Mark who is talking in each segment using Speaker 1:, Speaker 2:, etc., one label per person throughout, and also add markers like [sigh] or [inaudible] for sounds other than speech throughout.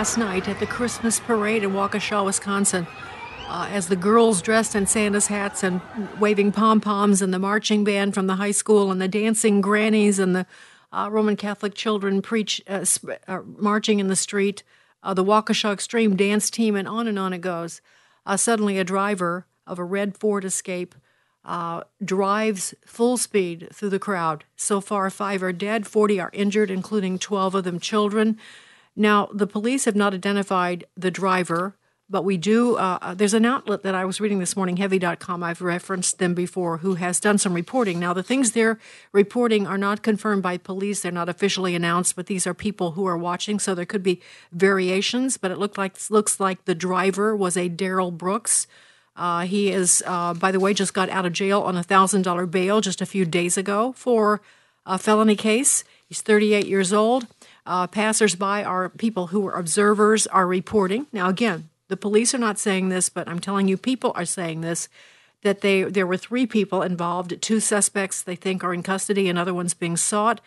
Speaker 1: Last night at the Christmas parade in Waukesha, Wisconsin. Uh, as the girls dressed in Santa's hats and waving pom poms, and the marching band from the high school, and the dancing grannies, and the uh, Roman Catholic children preach uh, sp- uh, marching in the street, uh, the Waukesha Extreme dance team, and on and on it goes. Uh, suddenly, a driver of a red Ford Escape drives full speed through the crowd. So far, five are dead, 40 are injured, including 12 of them children. Now, the police have not identified the driver, but we do. Uh, there's an outlet that I was reading this morning, heavy.com. I've referenced them before, who has done some reporting. Now, the things they're reporting are not confirmed by police. They're not officially announced, but these are people who are watching, so there could be variations. But it looked like looks like the driver was a Darrell Brooks. Uh, he is, uh, by the way, just got out of jail on a thousand dollar bail just a few days ago for a felony case. He's 38 years old. Uh, passersby are people who are observers are reporting. Now, again, the police are not saying this, but I'm telling you, people are saying this that they there were three people involved. Two suspects they think are in custody, another one's being sought.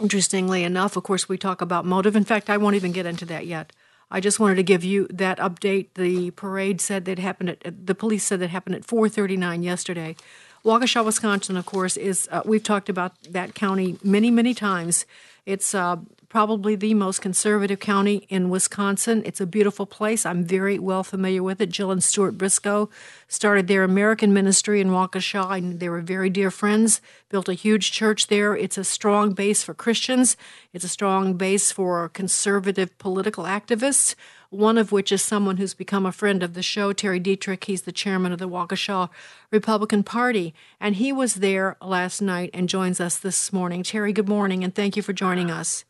Speaker 1: Interestingly enough, of course, we talk about motive. In fact, I won't even get into that yet. I just wanted to give you that update. The parade said that happened at the police said that happened at 4:39 yesterday. Waukesha, Wisconsin, of course, is uh, we've talked about that county many, many times. It's uh, probably the most conservative county in Wisconsin. It's a beautiful place. I'm very well familiar with it. Jill and Stuart Briscoe started their American ministry in Waukesha, and they were very dear friends. Built a huge church there. It's a strong base for Christians. It's a strong base for conservative political activists. One of which is someone who's become a friend of the show, Terry Dittrich. He's the chairman of the Waukesha Republican Party, and he was there last night and joins us this morning. Terry, good morning, and thank you for joining us.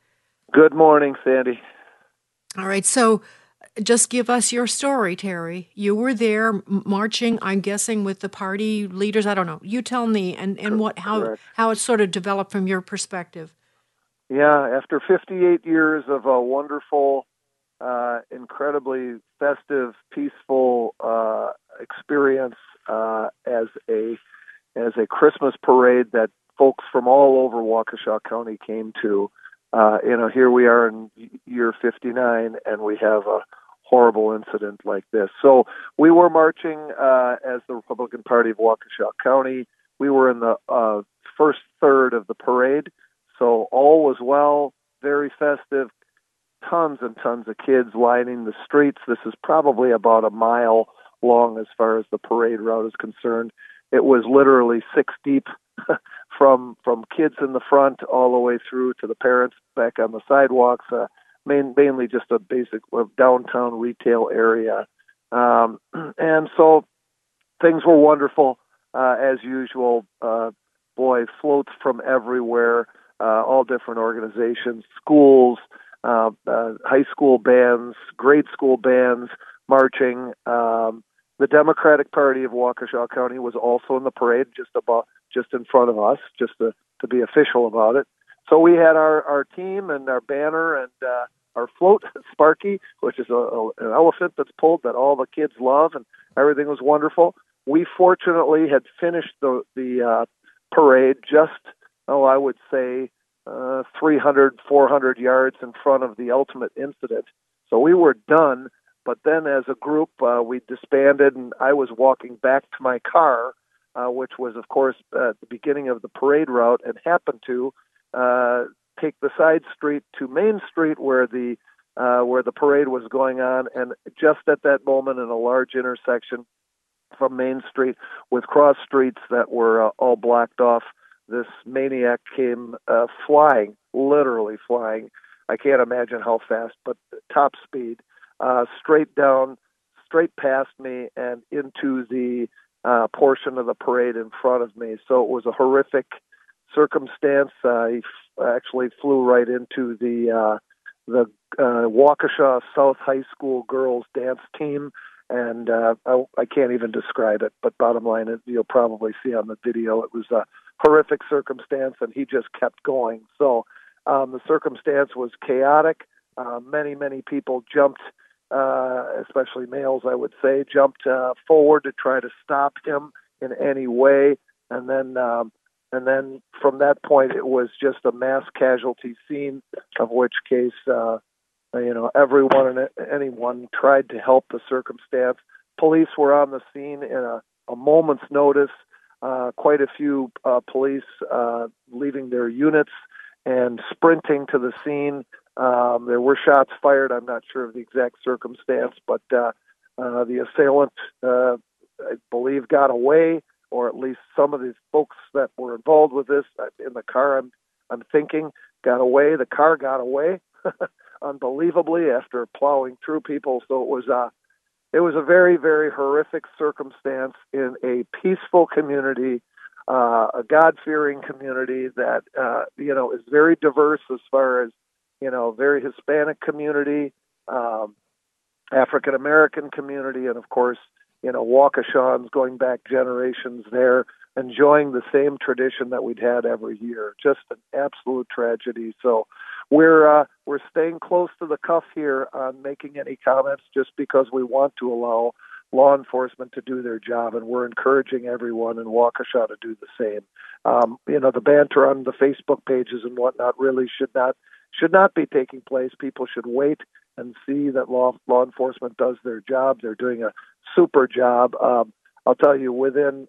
Speaker 2: Good morning, Sandy.
Speaker 1: All right, so just give us your story, Terry. You were there marching, I'm guessing, with the party leaders. I don't know. You tell me, and, and what how
Speaker 2: Correct.
Speaker 1: how it sort of developed from your perspective.
Speaker 2: Yeah, after 58 years of a wonderful, uh, incredibly festive, peaceful uh, experience uh, as a as a Christmas parade that folks from all over Waukesha County came to. Uh, you know, here we are in year 59, and we have a horrible incident like this. So we were marching uh, as the Republican Party of Waukesha County. We were in the uh, first third of the parade, so all was well, very festive. Tons and tons of kids lining the streets. This is probably about a mile long as far as the parade route is concerned. It was literally six deep [laughs] from from kids in the front all the way through to the parents back on the sidewalks. Uh, main, mainly just a basic uh, downtown retail area, um, [clears throat] and so things were wonderful uh, as usual. Uh, boy, floats from everywhere, uh, all different organizations, schools, uh, high school bands, grade school bands marching. Um, the Democratic Party of Waukesha County was also in the parade, just about just in front of us, just to, to be official about it. So we had our, our team and our banner and uh, our float, [laughs] Sparky, which is a, a, an elephant that's pulled that all the kids love, and everything was wonderful. We fortunately had finished the the uh, parade just, oh, I would say, uh, 300, 400 yards in front of the ultimate incident. So we were done but then as a group, uh, we disbanded, and I was walking back to my car, uh, which was, of course, at the beginning of the parade route, and happened to uh, take the side street to Main Street where the uh, where the parade was going on, and just at that moment, in a large intersection from Main Street with cross streets that were uh, all blocked off, this maniac came uh, flying, literally flying. I can't imagine how fast, but top speed, uh, straight down, straight past me, and into the uh, portion of the parade in front of me. So it was a horrific circumstance. Uh, he f- actually flew right into the uh, the uh, Waukesha South High School girls dance team, and uh, I, I can't even describe it. But bottom line, you'll probably see on the video, it was a horrific circumstance, and he just kept going. So um, the circumstance was chaotic. Uh, many, many people jumped, uh, especially males, I would say, jumped uh, forward to try to stop him in any way, and then. Um, and then from that point, it was just a mass casualty scene, of which case, uh, you know, everyone and anyone tried to help the circumstance. Police were on the scene in a, a moment's notice. Uh, quite a few uh, police uh, leaving their units and sprinting to the scene. Um, there were shots fired. I'm not sure of the exact circumstance, but uh, uh, the assailant, uh, I believe, got away or at least some of the folks that were involved with this uh, in the car. I'm I'm thinking got away. The car got away, [laughs] unbelievably after plowing through people. So it was a uh, it was a very very horrific circumstance in a peaceful community, uh, a God fearing community that uh, you know is very diverse as far as you know very Hispanic community. Um, African American community, and of course, you know, Waukeshans going back generations there, enjoying the same tradition that we'd had every year. Just an absolute tragedy. So we're uh, we're staying close to the cuff here on making any comments, just because we want to allow law enforcement to do their job, and we're encouraging everyone in Waukesha to do the same. Um, you know, the banter on the Facebook pages and whatnot really should not should not be taking place. People should wait and see that law law enforcement does their job. They're doing a super job. Um, I'll tell you, within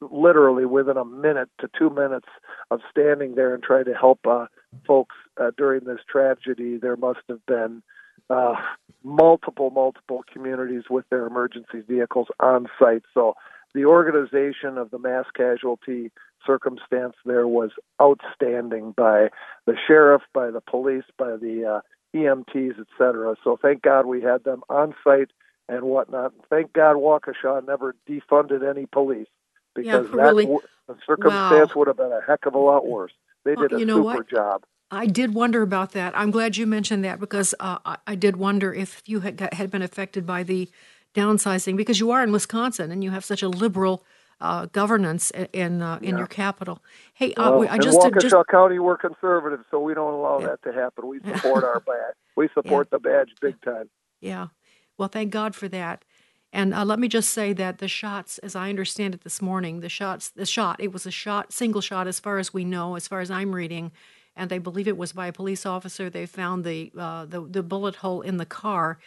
Speaker 2: literally within a minute to two minutes of standing there and trying to help uh, folks uh, during this tragedy, there must have been uh, multiple, multiple communities with their emergency vehicles on site. So the organization of the mass casualty circumstance there was outstanding by the sheriff, by the police, by the uh, EMTs, et cetera. So thank God we had them on site and whatnot. Thank God Waukesha never defunded any police because
Speaker 1: yeah, really.
Speaker 2: that the circumstance
Speaker 1: wow.
Speaker 2: would have been a heck of a lot worse. They did
Speaker 1: well,
Speaker 2: a
Speaker 1: you know
Speaker 2: super
Speaker 1: what?
Speaker 2: job.
Speaker 1: I did wonder about that. I'm glad you mentioned that because uh, I, I, did wonder if you had, got, had been affected by the downsizing because you are in Wisconsin and you have such a liberal uh, governance in uh, in
Speaker 2: yeah.
Speaker 1: your capital. Hey, uh,
Speaker 2: well,
Speaker 1: I just
Speaker 2: in Waukesha
Speaker 1: just,
Speaker 2: County we're conservative, so we don't allow yeah. that to happen. We [laughs] support our badge. We support yeah. the badge big time.
Speaker 1: Yeah. Well, thank God for that. And uh, let me just say that the shots, as I understand it this morning, the shots, the shot, it was a shot, single shot, as far as we know, as far as I'm reading, and they believe it was by a police officer. They found the uh, the, the bullet hole in the car,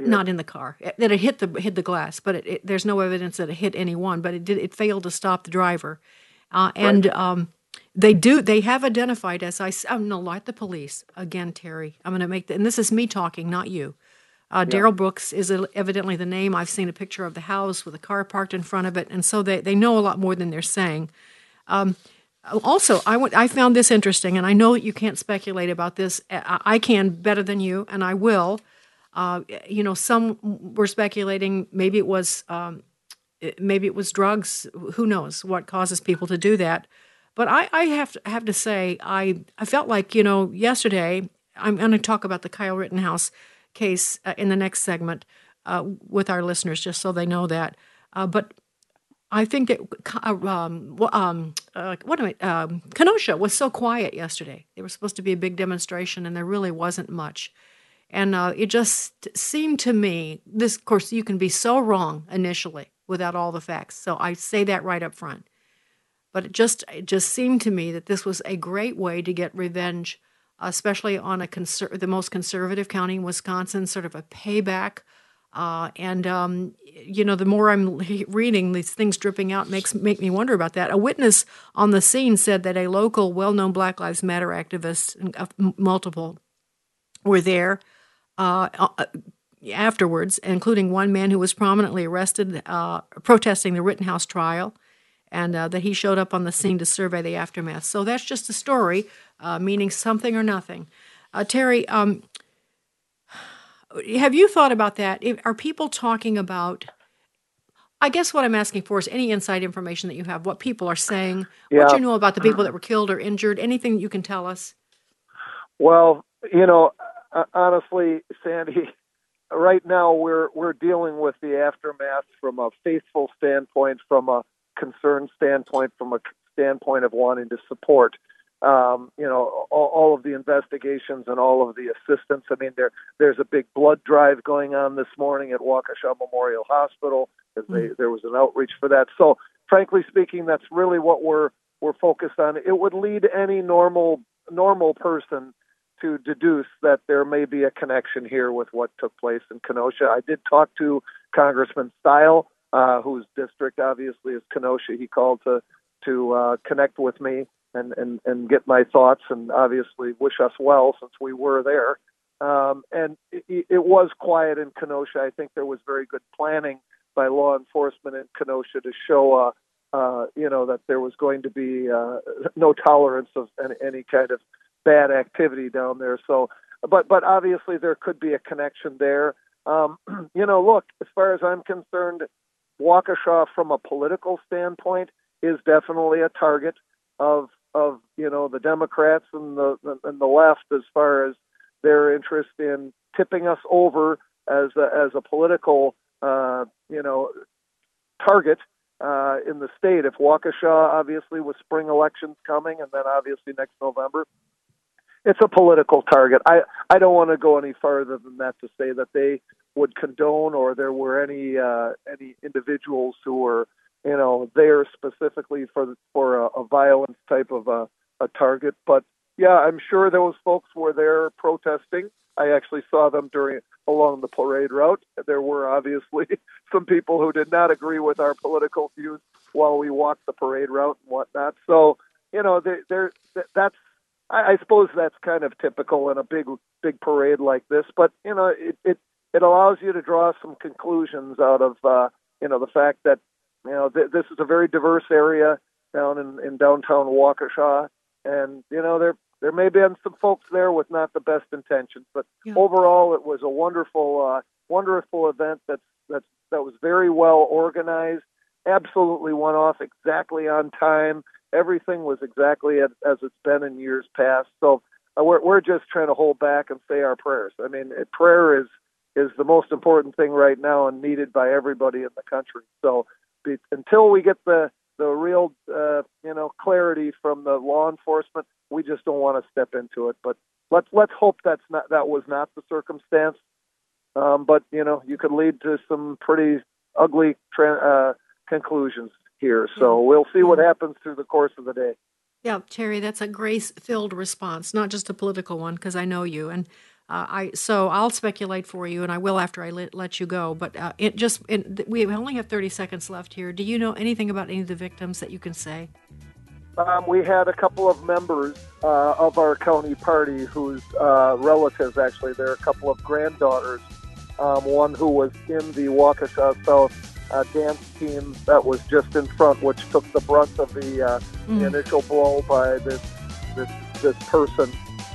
Speaker 1: yeah. not in the car, that it hit the hit the glass, but it, it, there's no evidence that it hit anyone. But it did. It failed to stop the driver, uh, and
Speaker 2: right.
Speaker 1: um, they do. They have identified as I. I'm gonna light the police again, Terry. I'm gonna make the, and this is me talking, not you. Uh, yeah. Darrell Brooks is evidently the name. I've seen a picture of the house with a car parked in front of it, and so they, they know a lot more than they're saying. Um, also, I, I found this interesting, and I know you can't speculate about this. I can better than you, and I will. Uh, you know, some were speculating maybe it was um, maybe it was drugs. Who knows what causes people to do that? But I, I have to have to say, I I felt like you know yesterday. I'm going to talk about the Kyle Rittenhouse case uh, in the next segment uh, with our listeners, just so they know that. Uh, but I think that um, um, uh, what am I? Um, Kenosha was so quiet yesterday. There was supposed to be a big demonstration, and there really wasn't much. And uh, it just seemed to me, this, of course, you can be so wrong initially without all the facts. So I say that right up front. But it just it just seemed to me that this was a great way to get revenge especially on a conser- the most conservative county in Wisconsin, sort of a payback Uh, and um, you know, the more I'm reading these things dripping out makes make me wonder about that. A witness on the scene said that a local, well-known Black Lives Matter activist, uh, multiple, were there uh, uh, afterwards, including one man who was prominently arrested uh, protesting the Rittenhouse trial, and uh, that he showed up on the scene to survey the aftermath. So that's just a story, uh, meaning something or nothing. Terry, um, have you thought about that? Are people talking about? I guess what I'm asking for is any inside information that you have, what people are saying, yeah. what you know about the people that were killed or injured, anything you can tell us.
Speaker 2: Well, you know, honestly, Sandy, right now we're we're dealing with the aftermath from a faithful standpoint, from a concerned standpoint, from a standpoint of wanting to support um, you know, all, all, of the investigations and all of the assistance. I mean, there there's a big blood drive going on this morning at Waukesha Memorial Hospital. They, mm. there was an outreach for that. So, frankly speaking, that's really what we're we're focused on. It would lead any normal normal person to deduce that there may be a connection here with what took place in Kenosha. I did talk to Congressman Steil, uh, whose district obviously is Kenosha. He called to to uh, connect with me and, and, and get my thoughts and obviously wish us well since we were there. Um, and it, it was quiet in Kenosha. I think there was very good planning by law enforcement in Kenosha to show, uh, uh, you know, that there was going to be uh, [laughs] no tolerance of any, any kind of bad activity down there. So, but but obviously there could be a connection there. Um, [clears throat] you know, look, as far as I'm concerned, Waukesha, from a political standpoint, is definitely a target of of you know the Democrats and the and the left as far as their interest in tipping us over as a, as a political uh, you know target uh, in the state. If Waukesha, obviously, with spring elections coming, and then obviously next November, it's a political target. I I don't want to go any farther than that to say that they would condone or there were any uh, any individuals who were you know, there specifically for for a, a violence type of a, a target. But yeah, I'm sure those folks were there protesting. I actually saw them during along the parade route. There were obviously [laughs] some people who did not agree with our political views while we walked the parade route and whatnot. So you know, there, that's I, I suppose that's kind of typical in a big big parade like this. But you know, it it, it allows you to draw some conclusions out of uh, you know the fact that you know, th- this is a very diverse area down in, in downtown Waukesha, and you know there there may have been some folks there with not the best intentions, but yeah. overall it was a wonderful uh, wonderful event that's that's that was very well organized. Absolutely went off exactly on time. Everything was exactly as, it's been in years past. So uh, we're we're just trying to hold back and say our prayers. I mean, prayer is is the most important thing right now and needed by everybody in the country. So be, until we get the the real uh, you know clarity from the law enforcement, we just don't want to step into it. But let's let's hope that's not that was not the circumstance. Um, but you know, you could lead to some pretty ugly tra- uh, conclusions here. So we'll see what happens through the course of the day.
Speaker 1: Yeah, Terry, that's a grace-filled response, not just a political one, because I know you and uh, I so I'll speculate for you, and I will after I let, let you go. But uh, it just it, we only have thirty seconds left here. Do you know anything about any of the victims that you can say?
Speaker 2: Um, we had a couple of members uh, of our county party whose uh, relatives actually. There are a couple of granddaughters. Um, one who was in the Waukesha South uh, dance team that was just in front, which took the brunt of the, uh, mm. the initial blow by this this this person.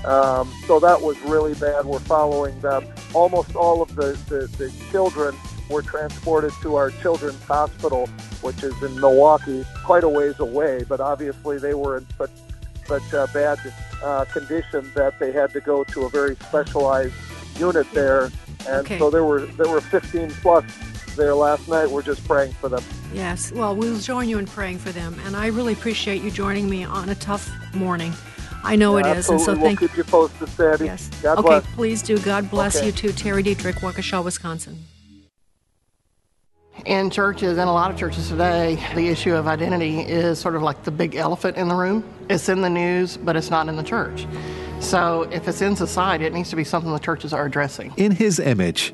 Speaker 2: Um, so that was really bad. We're following them. Almost all of the, the, the children were transported to our children's hospital, which is in Milwaukee, quite a ways away. But obviously, they were in such such uh, bad uh, condition that they had to go to a very specialized unit there. And okay. so there were there were 15 plus there last night. We're just praying for them.
Speaker 1: Yes. Well, we'll join you in praying for them. And I really appreciate you joining me on a tough morning. I know
Speaker 2: yeah,
Speaker 1: it is, and so
Speaker 2: we'll
Speaker 1: thank
Speaker 2: keep you posted, Sandy.
Speaker 1: Yes.
Speaker 2: God
Speaker 1: okay,
Speaker 2: bless.
Speaker 1: please do. God bless okay. you too, Terry Dittrich, Waukesha, Wisconsin.
Speaker 3: In churches, and a lot of churches today, the issue of identity is sort of like the big elephant in the room. It's in the news, but it's not in the church. So if it's in society, it needs to be something the churches are addressing.
Speaker 4: In his image,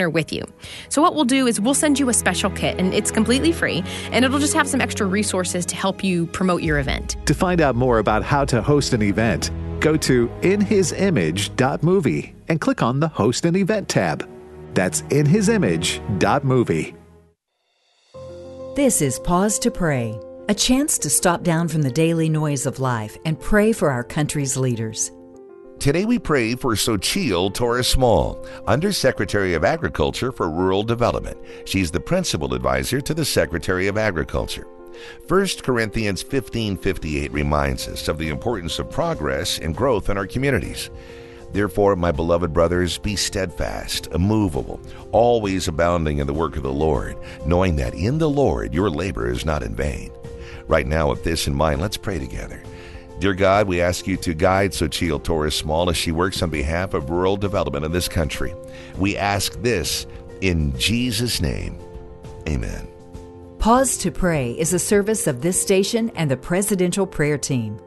Speaker 5: partner with you. So, what we'll do is we'll send you a special kit, and it's completely free, and it'll just have some extra resources to help you promote your event.
Speaker 4: To find out more about how to host an event, go to inhisimage.movie and click on the Host an Event tab. That's inhisimage.movie.
Speaker 6: This is Pause to Pray, a chance to stop down from the daily noise of life and pray for our country's leaders.
Speaker 7: Today we pray for Xochitl Torres Small, Undersecretary of Agriculture for Rural Development. She's the principal advisor to the Secretary of Agriculture. 1 Corinthians 15:58 reminds us of the importance of progress and growth in our communities. Therefore, my beloved brothers, be steadfast, immovable, always abounding in the work of the Lord, knowing that in the Lord your labor is not in vain. Right now, with this in mind, let's pray together. Dear God, we ask you to guide Xochitl Torres Small as she works on behalf of rural development in this country. We ask this in Jesus' name. Amen.
Speaker 6: Pause to Pray is a service of this station and the Presidential Prayer Team,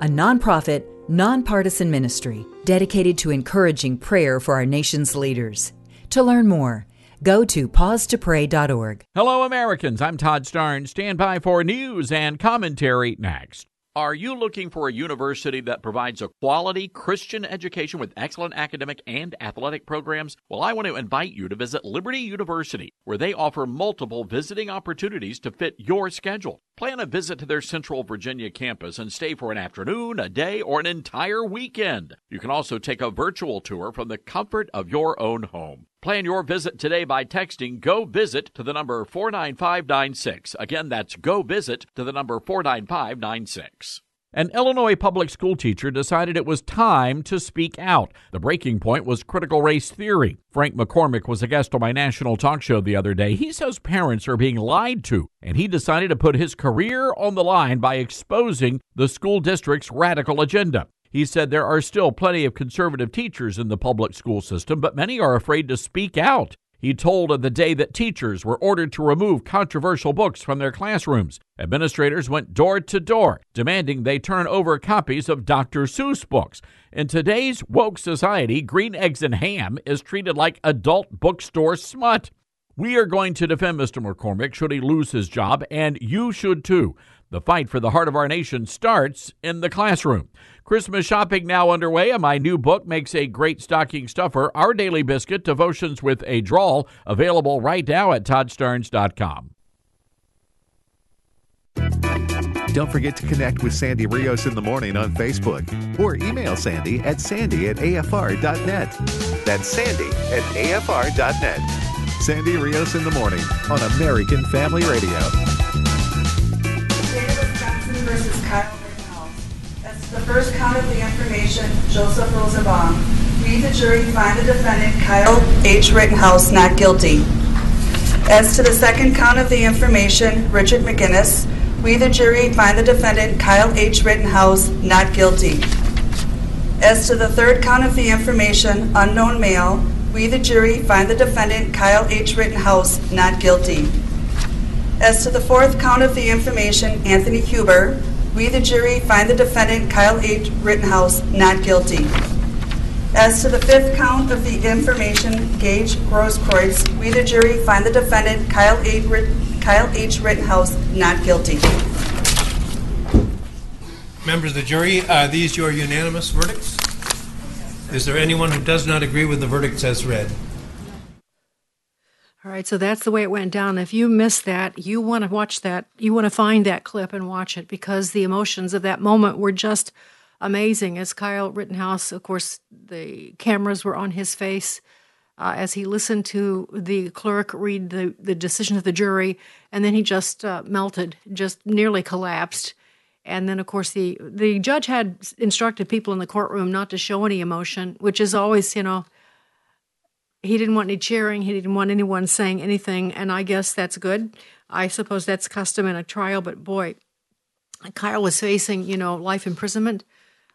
Speaker 6: a nonprofit, nonpartisan ministry dedicated to encouraging prayer for our nation's leaders. To learn more, go to pausetopray.org.
Speaker 8: Hello, Americans. I'm Todd Starnes. Stand by for news and commentary next. Are you looking for a university that provides a quality Christian education with excellent academic and athletic programs? Well, I want to invite you to visit Liberty University, where they offer multiple visiting opportunities to fit your schedule. Plan a visit to their Central Virginia campus and stay for an afternoon, a day, or an entire weekend. You can also take a virtual tour from the comfort of your own home. Plan your visit today by texting Go Visit to the number 49596. Again, that's Go Visit to the number 49596. An Illinois public school teacher decided it was time to speak out. The breaking point was critical race theory. Frank McCormick was a guest on my national talk show the other day. He says parents are being lied to, and he decided to put his career on the line by exposing the school district's radical agenda. He said there are still plenty of conservative teachers in the public school system, but many are afraid to speak out. He told of the day that teachers were ordered to remove controversial books from their classrooms. Administrators went door to door, demanding they turn over copies of Dr. Seuss books. In today's woke society, green eggs and ham is treated like adult bookstore smut. We are going to defend Mr. McCormick should he lose his job, and you should too. The fight for the heart of our nation starts in the classroom. Christmas shopping now underway, and my new book makes a great stocking stuffer. Our Daily Biscuit, Devotions with a Drawl, available right now at toddstarnes.com.
Speaker 4: Don't forget to connect with Sandy Rios in the morning on Facebook or email Sandy at sandy at afr.net. That's sandy at afr.net. Sandy Rios in the morning on American Family Radio.
Speaker 9: First count of the information, Joseph Rosenbaum. We, the jury, find the defendant, Kyle H. Rittenhouse, not guilty. As to the second count of the information, Richard McGinnis, we, the jury, find the defendant, Kyle H. Rittenhouse, not guilty. As to the third count of the information, unknown male, we, the jury, find the defendant, Kyle H. Rittenhouse, not guilty. As to the fourth count of the information, Anthony Huber, we, the jury, find the defendant, Kyle H. Rittenhouse, not guilty. As to the fifth count of the information, Gage Grosskreutz, we, the jury, find the defendant, Kyle H. Kyle H. Rittenhouse, not guilty.
Speaker 10: Members of the jury, are these your unanimous verdicts? Is there anyone who does not agree with the verdicts as read?
Speaker 1: All right, so that's the way it went down. If you missed that, you want to watch that, you want to find that clip and watch it because the emotions of that moment were just amazing. As Kyle Rittenhouse, of course, the cameras were on his face uh, as he listened to the clerk read the, the decision of the jury, and then he just uh, melted, just nearly collapsed. And then, of course, the the judge had instructed people in the courtroom not to show any emotion, which is always, you know, he didn't want any cheering. He didn't want anyone saying anything, and I guess that's good. I suppose that's custom in a trial, but boy, Kyle was facing, you know, life imprisonment,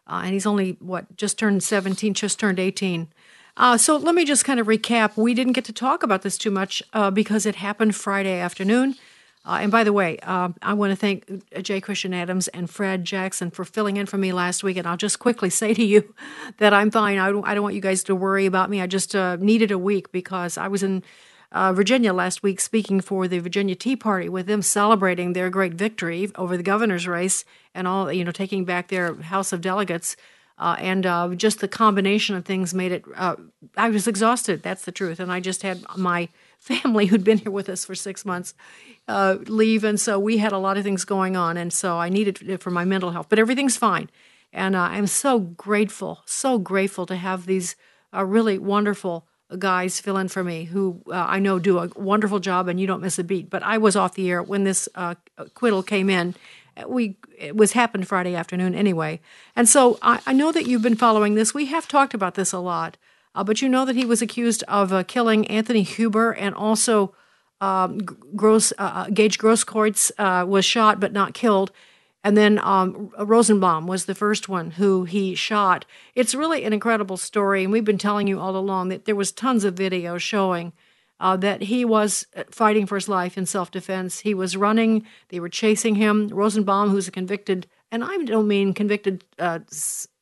Speaker 1: uh, and he's only what just turned 17, just turned 18. Uh, so let me just kind of recap. We didn't get to talk about this too much uh, because it happened Friday afternoon. Uh, and by the way, uh, I want to thank uh, J. Christian Adams and Fred Jackson for filling in for me last week. And I'll just quickly [laughs] say to you that I'm fine. I don't, I don't want you guys to worry about me. I just uh, needed a week because I was in uh, Virginia last week speaking for the Virginia Tea Party with them celebrating their great victory over the governor's race and all, you know, taking back their House of Delegates. Uh, and uh, just the combination of things made it. Uh, I was exhausted. That's the truth. And I just had my family who'd been here with us for six months uh, leave, and so we had a lot of things going on, and so I needed it for my mental health. But everything's fine, and uh, I'm so grateful, so grateful to have these uh, really wonderful guys fill in for me who uh, I know do a wonderful job, and you don't miss a beat. But I was off the air when this uh, acquittal came in. We it was happened Friday afternoon anyway, and so I, I know that you've been following this. We have talked about this a lot, uh, but you know that he was accused of killing Anthony Huber and also um, Gross, uh, uh, Gage Grosskreutz uh, was shot but not killed. And then um, Rosenbaum was the first one who he shot. It's really an incredible story, and we've been telling you all along that there was tons of video showing uh, that he was uh, fighting for his life in self-defense. He was running; they were chasing him. Rosenbaum, who's a convicted, and I don't mean convicted uh,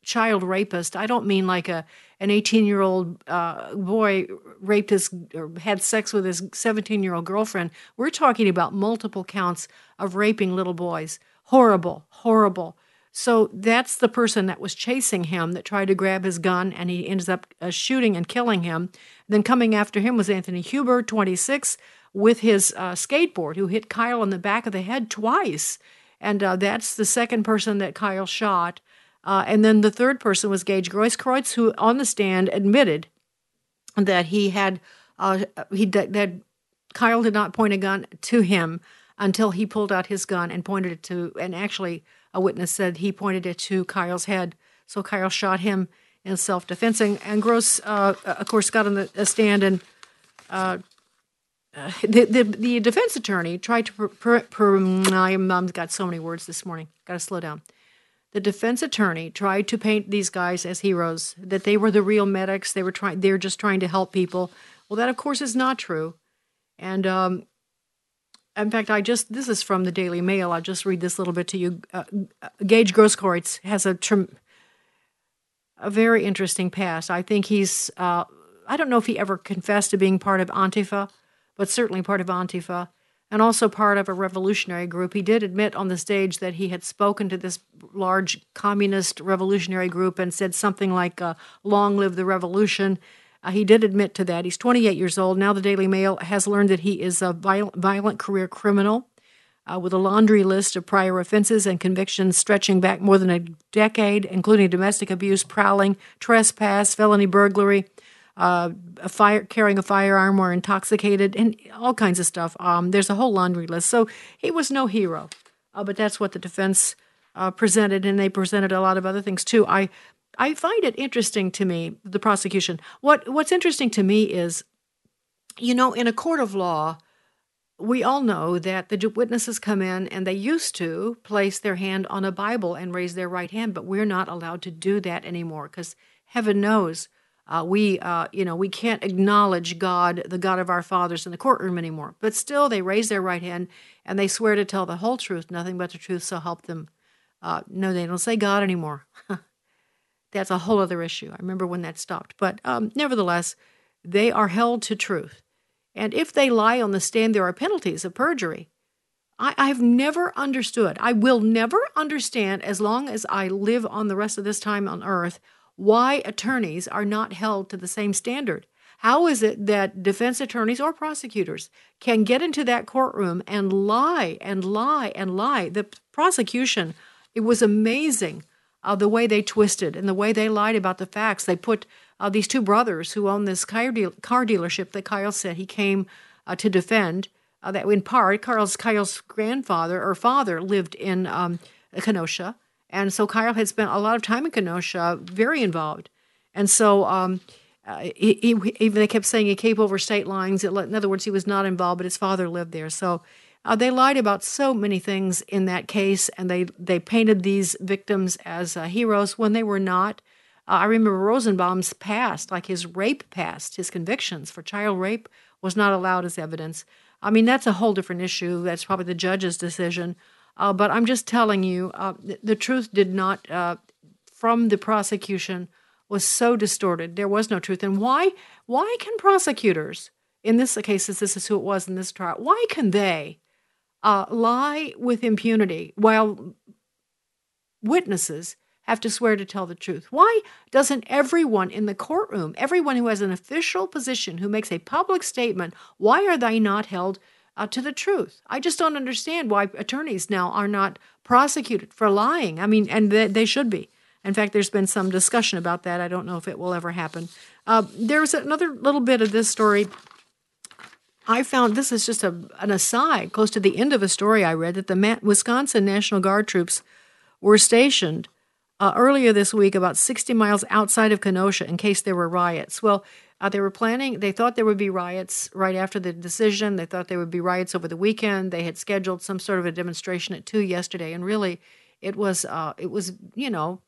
Speaker 1: child rapist. I don't mean like a an 18 year old uh, boy raped his or had sex with his 17 year old girlfriend. We're talking about multiple counts of raping little boys. Horrible, horrible. So that's the person that was chasing him that tried to grab his gun, and he ends up uh, shooting and killing him. Then coming after him was Anthony Huber, 26, with his uh, skateboard, who hit Kyle in the back of the head twice. And uh, that's the second person that Kyle shot. Uh, and then the third person was Gage Grosskreutz, who on the stand admitted that he had uh, he that Kyle did not point a gun to him until he pulled out his gun and pointed it to. And actually, a witness said he pointed it to Kyle's head. So Kyle shot him in self-defense. And, and Gross, uh, of course, got on the stand and. Uh, the, the, the defense attorney tried to. Per, per, per, I've got so many words this morning. Got to slow down the defense attorney tried to paint these guys as heroes, that they were the real medics, they were trying they're just trying to help people. Well, that of course is not true. And um, in fact, I just this is from the Daily Mail. I'll just read this little bit to you. Uh, Gage Grosskreutz has a a very interesting past. I think he's uh, I don't know if he ever confessed to being part of Antifa, but certainly part of Antifa and also part of a revolutionary group. He did admit on the stage that he had spoken to this large communist revolutionary group and said something like, uh, Long live the revolution. Uh, he did admit to that. He's 28 years old. Now, the Daily Mail has learned that he is a violent, violent career criminal uh, with a laundry list of prior offenses and convictions stretching back more than a decade, including domestic abuse, prowling, trespass, felony burglary uh, a fire carrying a firearm or intoxicated and all kinds of stuff. Um, there's a whole laundry list. So he was no hero, uh, but that's what the defense uh, presented, and they presented a lot of other things too. I I find it interesting to me the prosecution. What what's interesting to me is, you know, in a court of law. We all know that the witnesses come in and they used to place their hand on a Bible and raise their right hand, but we're not allowed to do that anymore because heaven knows uh, we, uh, you know, we can't acknowledge God, the God of our fathers, in the courtroom anymore. But still, they raise their right hand and they swear to tell the whole truth, nothing but the truth, so help them. Uh, no, they don't say God anymore. [laughs] That's a whole other issue. I remember when that stopped. But um, nevertheless, they are held to truth. And if they lie on the stand, there are penalties of perjury. I, I've never understood. I will never understand as long as I live on the rest of this time on earth why attorneys are not held to the same standard. How is it that defense attorneys or prosecutors can get into that courtroom and lie and lie and lie? The prosecution, it was amazing uh, the way they twisted and the way they lied about the facts. They put uh, these two brothers who own this car, deal- car dealership that Kyle said he came uh, to defend. Uh, that in part, Kyle's Kyle's grandfather or father lived in um, Kenosha, and so Kyle had spent a lot of time in Kenosha, very involved. And so um, uh, he, he, he, they kept saying he came over state lines. In other words, he was not involved, but his father lived there. So uh, they lied about so many things in that case, and they, they painted these victims as uh, heroes when they were not. Uh, I remember Rosenbaum's past, like his rape past, his convictions for child rape was not allowed as evidence. I mean, that's a whole different issue. That's probably the judge's decision. Uh, but I'm just telling you, uh, the, truth did not, uh, from the prosecution, was so distorted. There was no truth. And why? Why can prosecutors, in this case, this is who it was in this trial, why can they uh, lie with impunity while witnesses have to swear to tell the truth? Why doesn't everyone in the courtroom, everyone who has an official position, who makes a public statement, why are they not held uh, to the truth? I just don't understand why attorneys now are not prosecuted for lying. I mean, and they, they should be. In fact, there's been some discussion about that. I don't know if it will ever happen. Uh, there's another little bit of this story. I found this is just a, an aside, close to the end of a story I read, that the Wisconsin National Guard troops were stationed uh, earlier this week about 60 miles outside of Kenosha in case there were riots. Well, uh, they were planning, they thought there would be riots right after the decision. They thought there would be riots over the weekend. They had scheduled some sort of a demonstration at 2 yesterday. And really, it was, uh, it was, you know,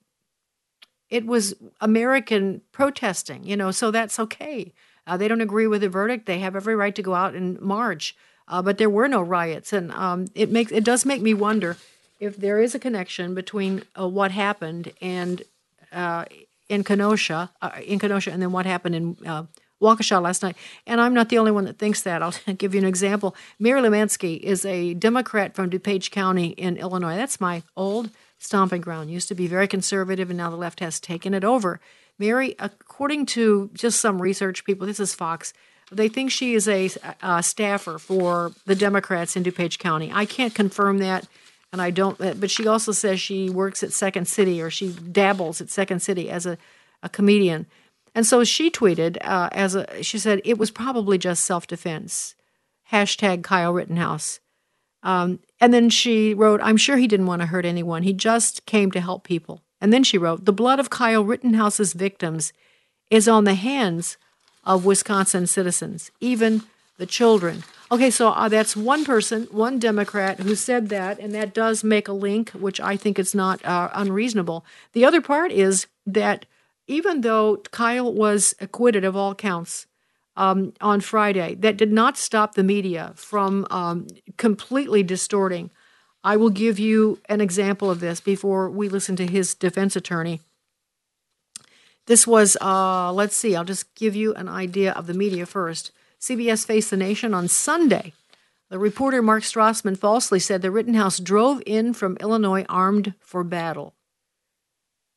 Speaker 1: it was American protesting, you know, so that's okay. Uh, they don't agree with the verdict. They have every right to go out and march. Uh, but there were no riots, and um, it makes it does make me wonder if there is a connection between uh, what happened and uh, in Kenosha, uh, in Kenosha, and then what happened in uh, Waukesha last night. And I'm not the only one that thinks that. I'll [laughs] give you an example. Mary Lemanski is a Democrat from DuPage County in Illinois. That's my old stomping ground. Used to be very conservative, and now the left has taken it over. Mary, according to just some research people, this is Fox, they think she is a, a staffer for the Democrats in DuPage County. I can't confirm that and I don't. Uh, but she also says she works at Second City or she dabbles at Second City as a, a comedian. And so she tweeted uh, as a she said it was probably just self defense. Hashtag Kyle Rittenhouse. Um, and then she wrote, I'm sure he didn't want to hurt anyone. He just came to help people. And then she wrote, The blood of Kyle Rittenhouse's victims is on the hands of Wisconsin citizens, even the children. Okay, so uh, that's one person, one Democrat who said that, and that does make a link, which I think is not uh, unreasonable. The other part is that even though Kyle was acquitted of all counts um, on Friday, that did not stop the media from um, completely distorting. I will give you an example of this before we listen to his defense attorney. This was, uh, let's see, I'll just give you an idea of the media first. CBS Face the Nation on Sunday. The reporter Mark Strassmann falsely said the Rittenhouse drove in from Illinois armed for battle.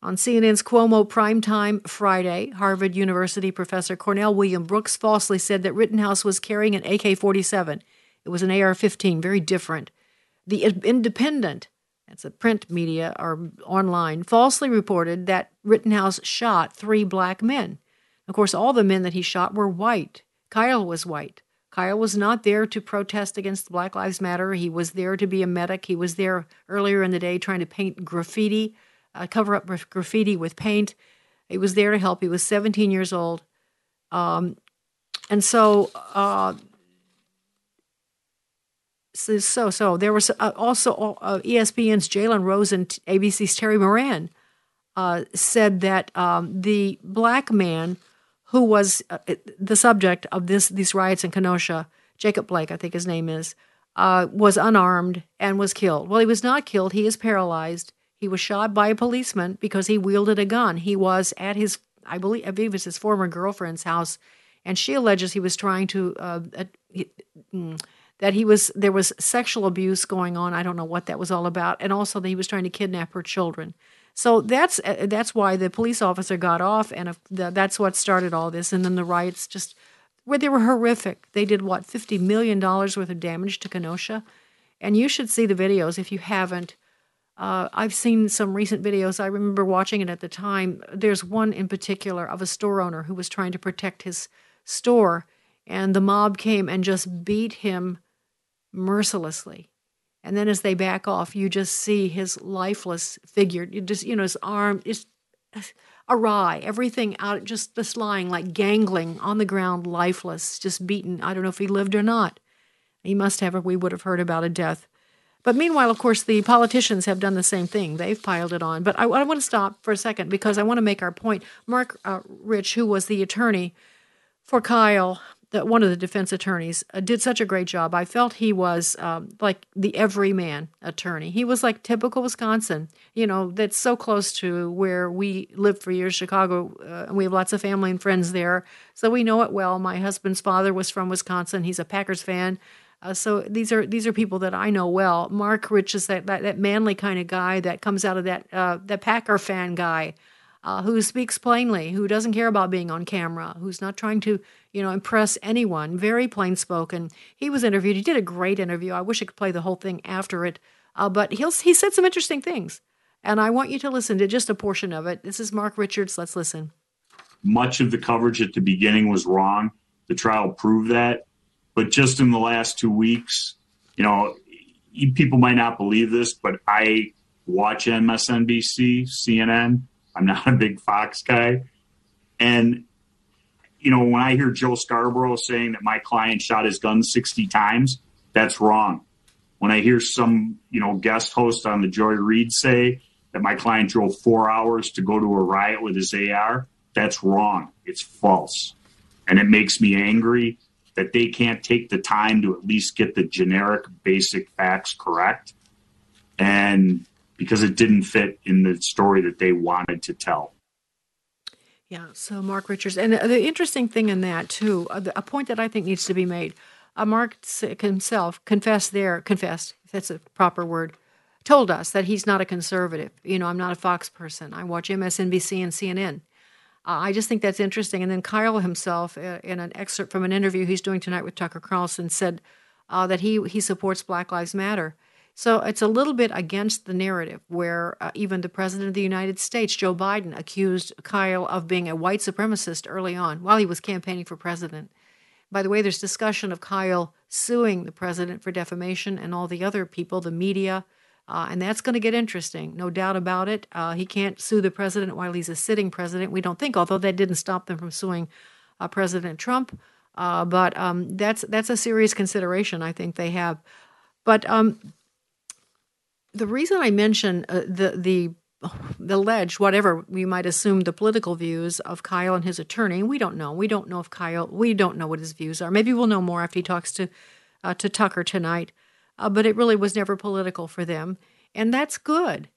Speaker 1: On CNN's Cuomo Primetime Friday, Harvard University professor Cornell William Brooks falsely said that Rittenhouse was carrying an AK 47. It was an AR 15, very different. The Independent, that's a print media or online, falsely reported that Rittenhouse shot three black men. Of course, all the men that he shot were white. Kyle was white. Kyle was not there to protest against Black Lives Matter. He was there to be a medic. He was there earlier in the day trying to paint graffiti, uh, cover up graffiti with paint. He was there to help. He was 17 years old. Um, and so, uh, so, so, so, there was uh, also uh, ESPN's Jalen Rose and ABC's Terry Moran uh, said that um, the black man who was uh, the subject of this these riots in Kenosha, Jacob Blake, I think his name is, uh, was unarmed and was killed. Well, he was not killed. He is paralyzed. He was shot by a policeman because he wielded a gun. He was at his, I believe, I believe it was his former girlfriend's house, and she alleges he was trying to. Uh, mm, that he was there was sexual abuse going on. I don't know what that was all about, and also that he was trying to kidnap her children. So that's uh, that's why the police officer got off, and that's what started all this. And then the riots just where they were horrific. They did what fifty million dollars worth of damage to Kenosha, and you should see the videos if you haven't. Uh, I've seen some recent videos. I remember watching it at the time. There's one in particular of a store owner who was trying to protect his store, and the mob came and just beat him mercilessly. And then as they back off, you just see his lifeless figure. You just, you know, his arm is. awry, everything out, just, just lying like gangling on the ground, lifeless, just beaten. I don't know if he lived or not. He must have, or we would have heard about a death. But meanwhile, of course, the politicians have done the same thing. They've piled it on. But I, I want to stop for a second because I want to make our point. Mark uh, Rich, who was the attorney for Kyle, the, one of the defense attorneys, uh, did such a great job. I felt he was um, like the everyman attorney. He was like typical Wisconsin, you know, that's so close to where we lived for years, Chicago, uh, and we have lots of family and friends there. So we know it well. My husband's father was from Wisconsin. He's a Packers fan. Uh, so these are these are people that I know well. Mark Rich is that that, that manly kind of guy that comes out of that uh, that Packer fan guy, uh, who speaks plainly, who doesn't care about being on camera, who's not trying to you know impress anyone. Very plain spoken. He was interviewed. He did a great interview. I wish I could play the whole thing after it, uh, but he'll he said some interesting things, and I want you to listen to just a portion of it. This is Mark Richards. Let's listen.
Speaker 11: Much of the coverage at the beginning was wrong. The trial proved that but just in the last two weeks, you know, people might not believe this, but I watch MSNBC, CNN. I'm not a big Fox guy. And, you know, when I hear Joe Scarborough saying that my client shot his gun 60 times, that's wrong. When I hear some, you know, guest host on the Joy Reid say that my client drove four hours to go to a riot with his AR, that's wrong. It's false. And it makes me angry that they can't take the time to at least get the generic basic facts correct. And because it didn't fit in the story that they wanted to tell.
Speaker 1: Yeah, so Mark Richards. And the interesting thing in that, too, uh, a point that I think needs to be made uh, Mark himself confessed there, confessed, if that's a proper word, told us that he's not a conservative. You know, I'm not a Fox person. I watch MSNBC and CNN. Uh, I just think that's interesting. And then Kyle himself, uh, in an excerpt from an interview he's doing tonight with Tucker Carlson, said uh, that he he supports Black Lives Matter. So it's a little bit against the narrative where uh, even the president of the United States, Joe Biden, accused Kyle of being a white supremacist early on while he was campaigning for president. By the way, there's discussion of Kyle suing the president for defamation and all the other people, the media, uh, and that's going to get interesting, no doubt about it. Uh, he can't sue the president while he's a sitting president, we don't think, although that didn't stop them from suing uh, President Trump. Uh, but um, that's that's a serious consideration I think they have. But um, the reason I mention uh, the the the alleged, whatever we might assume the political views of Kyle and his attorney, we don't know. We don't know if Kyle, we don't know what his views are. Maybe we'll know more after he talks to uh, to Tucker tonight uh, but it really was never political for them. And that's good.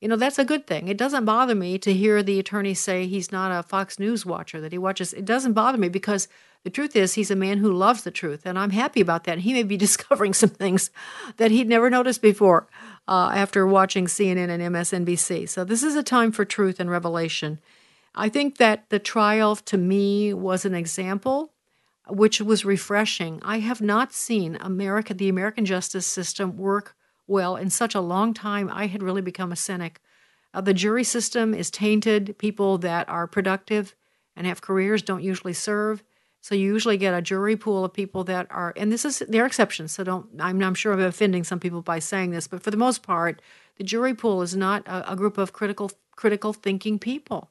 Speaker 1: You know, that's a good thing. It doesn't bother me to hear the attorney say he's not a Fox News watcher, that he watches. It doesn't bother me because the truth is he's a man who loves the truth. And I'm happy about that. He may be [laughs] discovering some things that he'd never noticed before uh, after watching CNN and MSNBC. So this is a time for truth and revelation. I think that the trial to me was an example which was refreshing. I have not seen America, the American justice system, work well in such a long time. I had really become a cynic. Uh, the jury system is tainted. People that are productive and have careers don't usually serve. So you usually get a jury pool of people that are, and this is there are exceptions. So don't. I'm, I'm sure I'm offending some people by saying this, but for the most part, the jury pool is not a, a group of critical critical thinking people.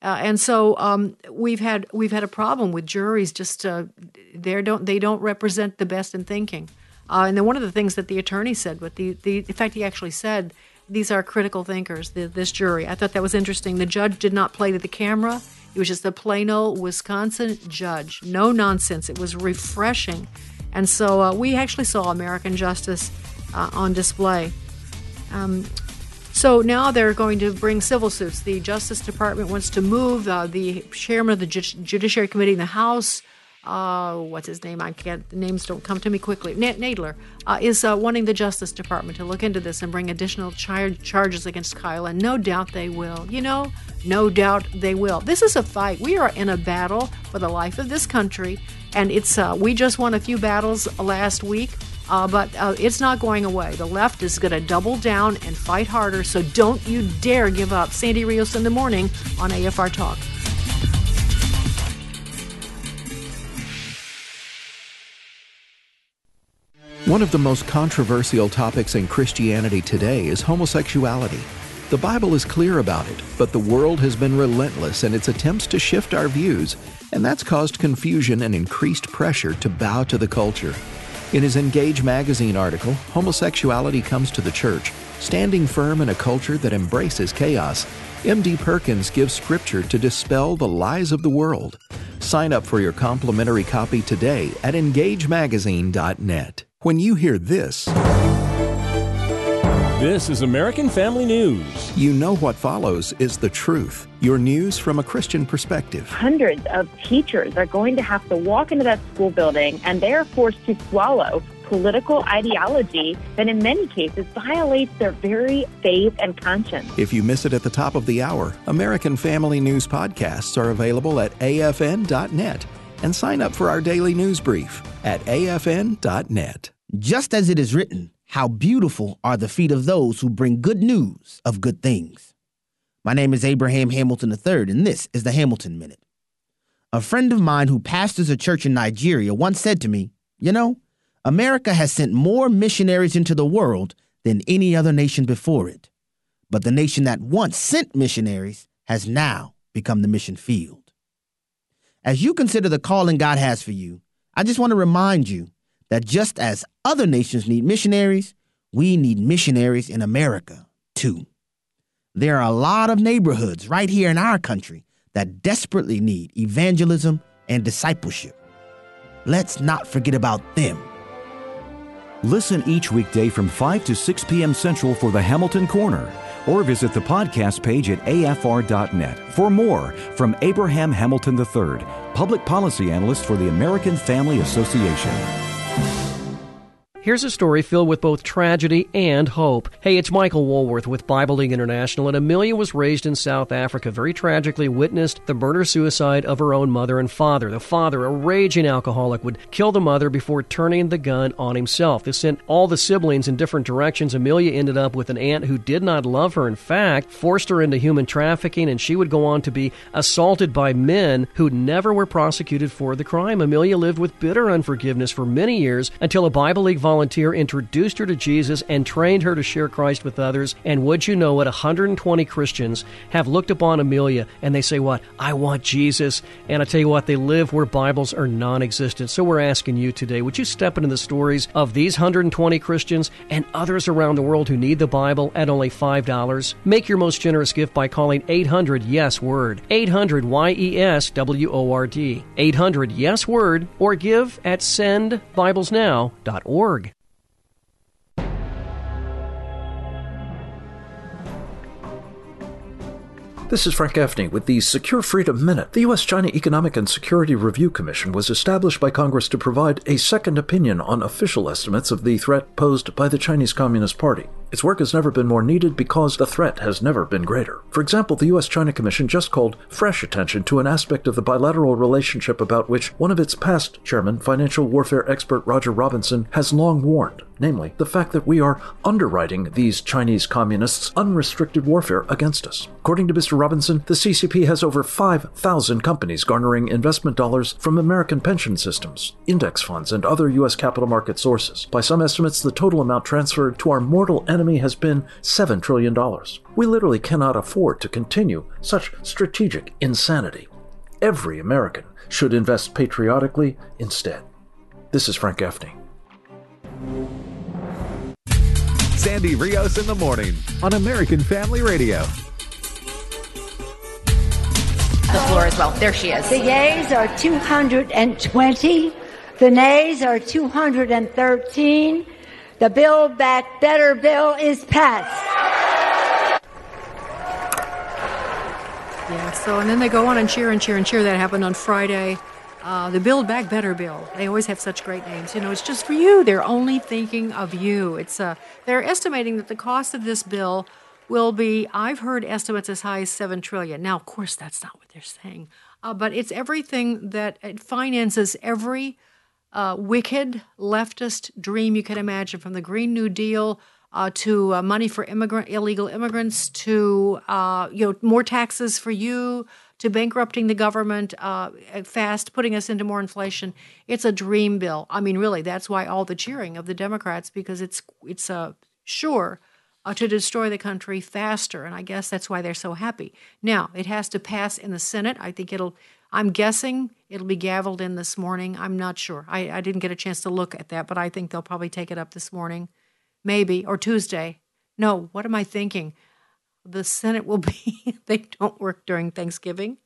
Speaker 1: Uh, and so um, we've had we've had a problem with juries just uh, they don't they don't represent the best in thinking. Uh, and then one of the things that the attorney said, but the, the in fact he actually said these are critical thinkers. The, this jury, I thought that was interesting. The judge did not play to the camera. He was just a plain old Wisconsin judge, no nonsense. It was refreshing, and so uh, we actually saw American justice uh, on display. Um, so now they're going to bring civil suits. The Justice Department wants to move uh, the chairman of the Judiciary Committee in the House. Uh, what's his name? I can't. Names don't come to me quickly. Nadler uh, is uh, wanting the Justice Department to look into this and bring additional char- charges against Kyle, and no doubt they will. You know, no doubt they will. This is a fight. We are in a battle for the life of this country, and it's uh, we just won a few battles last week. Uh, but uh, it's not going away. The left is going to double down and fight harder, so don't you dare give up. Sandy Rios in the morning on AFR Talk.
Speaker 12: One of the most controversial topics in Christianity today is homosexuality. The Bible is clear about it, but the world has been relentless in its attempts to shift our views, and that's caused confusion and increased pressure to bow to the culture. In his Engage magazine article, Homosexuality Comes to the Church, standing firm in a culture that embraces chaos, M.D. Perkins gives scripture to dispel the lies of the world. Sign up for your complimentary copy today at engagemagazine.net. When you hear this,
Speaker 13: this is American Family News.
Speaker 12: You know what follows is the truth. Your news from a Christian perspective.
Speaker 14: Hundreds of teachers are going to have to walk into that school building and they are forced to swallow political ideology that in many cases violates their very faith and conscience.
Speaker 12: If you miss it at the top of the hour, American Family News podcasts are available at afn.net and sign up for our daily news brief at afn.net.
Speaker 15: Just as it is written, how beautiful are the feet of those who bring good news of good things. My name is Abraham Hamilton III, and this is the Hamilton Minute. A friend of mine who pastors a church in Nigeria once said to me, You know, America has sent more missionaries into the world than any other nation before it. But the nation that once sent missionaries has now become the mission field. As you consider the calling God has for you, I just want to remind you that just as other nations need missionaries, we need missionaries in America, too. There are a lot of neighborhoods right here in our country that desperately need evangelism and discipleship. Let's not forget about them.
Speaker 16: Listen each weekday from 5 to 6 p.m. Central for the Hamilton Corner, or visit the podcast page at afr.net for more from Abraham Hamilton III, Public Policy Analyst for the American Family Association.
Speaker 17: Here's a story filled with both tragedy and hope. Hey, it's Michael Woolworth with Bible League International, and Amelia was raised in South Africa. Very tragically witnessed the murder suicide of her own mother and father. The father, a raging alcoholic, would kill the mother before turning the gun on himself. This sent all the siblings in different directions. Amelia ended up with an aunt who did not love her. In fact, forced her into human trafficking, and she would go on to be assaulted by men who never were prosecuted for the crime. Amelia lived with bitter unforgiveness for many years until a Bible League volunteer introduced her to Jesus and trained her to share Christ with others. And would you know it, 120 Christians have looked upon Amelia and they say, What? I want Jesus. And I tell you what, they live where Bibles are non existent. So we're asking you today, would you step into the stories of these 120 Christians and others around the world who need the Bible at only $5? Make your most generous gift by calling 800 Yes Word. 800 Y E S W O R D. 800 Yes Word or give at sendbiblesnow.org.
Speaker 18: This is Frank Gaffney with the Secure Freedom Minute. The U.S. China Economic and Security Review Commission was established by Congress to provide a second opinion on official estimates of the threat posed by the Chinese Communist Party. Its work has never been more needed because the threat has never been greater. For example, the U.S. China Commission just called fresh attention to an aspect of the bilateral relationship about which one of its past chairman, financial warfare expert Roger Robinson, has long warned namely, the fact that we are underwriting these Chinese communists' unrestricted warfare against us. According to Mr. Robinson, the CCP has over 5,000 companies garnering investment dollars from American pension systems, index funds, and other U.S. capital market sources. By some estimates, the total amount transferred to our mortal enemy has been $7 trillion. We literally cannot afford to continue such strategic insanity. Every American should invest patriotically instead. This is Frank Gaffney.
Speaker 4: Sandy Rios in the morning on American Family Radio.
Speaker 19: The floor as well. There she is.
Speaker 20: The yeas are 220. The nays are 213. The Build Back Better bill is passed.
Speaker 1: Yeah, so, and then they go on and cheer and cheer and cheer. That happened on Friday. Uh, the Build Back Better bill. They always have such great names. You know, it's just for you. They're only thinking of you. It's uh, they're estimating that the cost of this bill will be. I've heard estimates as high as seven trillion. Now, of course, that's not what they're saying, uh, but it's everything that it finances every uh, wicked leftist dream you can imagine, from the Green New Deal. Uh, to uh, money for immigrant illegal immigrants, to uh, you know more taxes for you, to bankrupting the government uh, fast, putting us into more inflation. It's a dream bill. I mean, really, that's why all the cheering of the Democrats because it's it's uh, sure to destroy the country faster, and I guess that's why they're so happy. Now it has to pass in the Senate. I think it'll. I'm guessing it'll be gavelled in this morning. I'm not sure. I, I didn't get a chance to look at that, but I think they'll probably take it up this morning, maybe or Tuesday. No, what am I thinking? The Senate will be. [laughs] they don't work during Thanksgiving.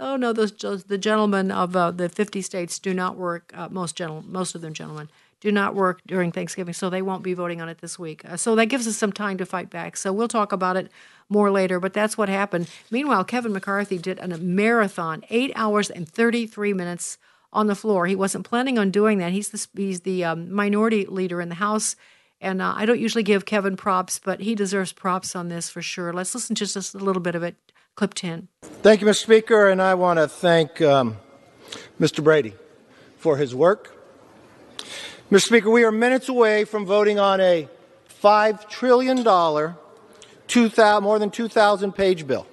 Speaker 1: Oh no, those the gentlemen of uh, the 50 states do not work. Uh, most gentle, most of them gentlemen do not work during Thanksgiving, so they won't be voting on it this week. Uh, so that gives us some time to fight back. So we'll talk about it more later, but that's what happened. Meanwhile, Kevin McCarthy did a marathon, eight hours and 33 minutes on the floor. He wasn't planning on doing that. He's the, he's the um, minority leader in the House. And uh, I don't usually give Kevin props, but he deserves props on this for sure. Let's listen to just a little bit of it. Clip 10.
Speaker 21: Thank you, Mr. Speaker, and I want to thank um, Mr. Brady for his work. Mr. Speaker, we are minutes away from voting on a $5 trillion, 2, more than 2,000 page bill.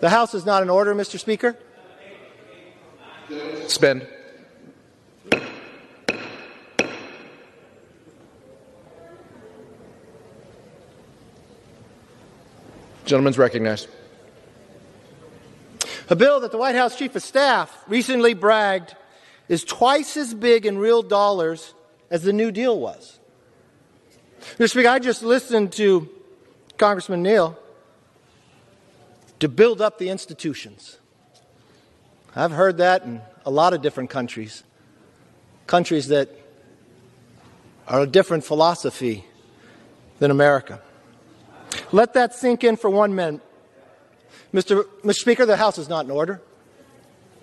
Speaker 21: The House is not in order, Mr. Speaker.
Speaker 22: Spend. Gentleman's recognized.
Speaker 21: A bill that the White House Chief of Staff recently bragged is twice as big in real dollars as the New Deal was. Mr. Speaker, I just listened to Congressman Neal to build up the institutions. I've heard that in a lot of different countries, countries that are a different philosophy than America. Let that sink in for one minute. Mr. Mr. Speaker, the House is not in order.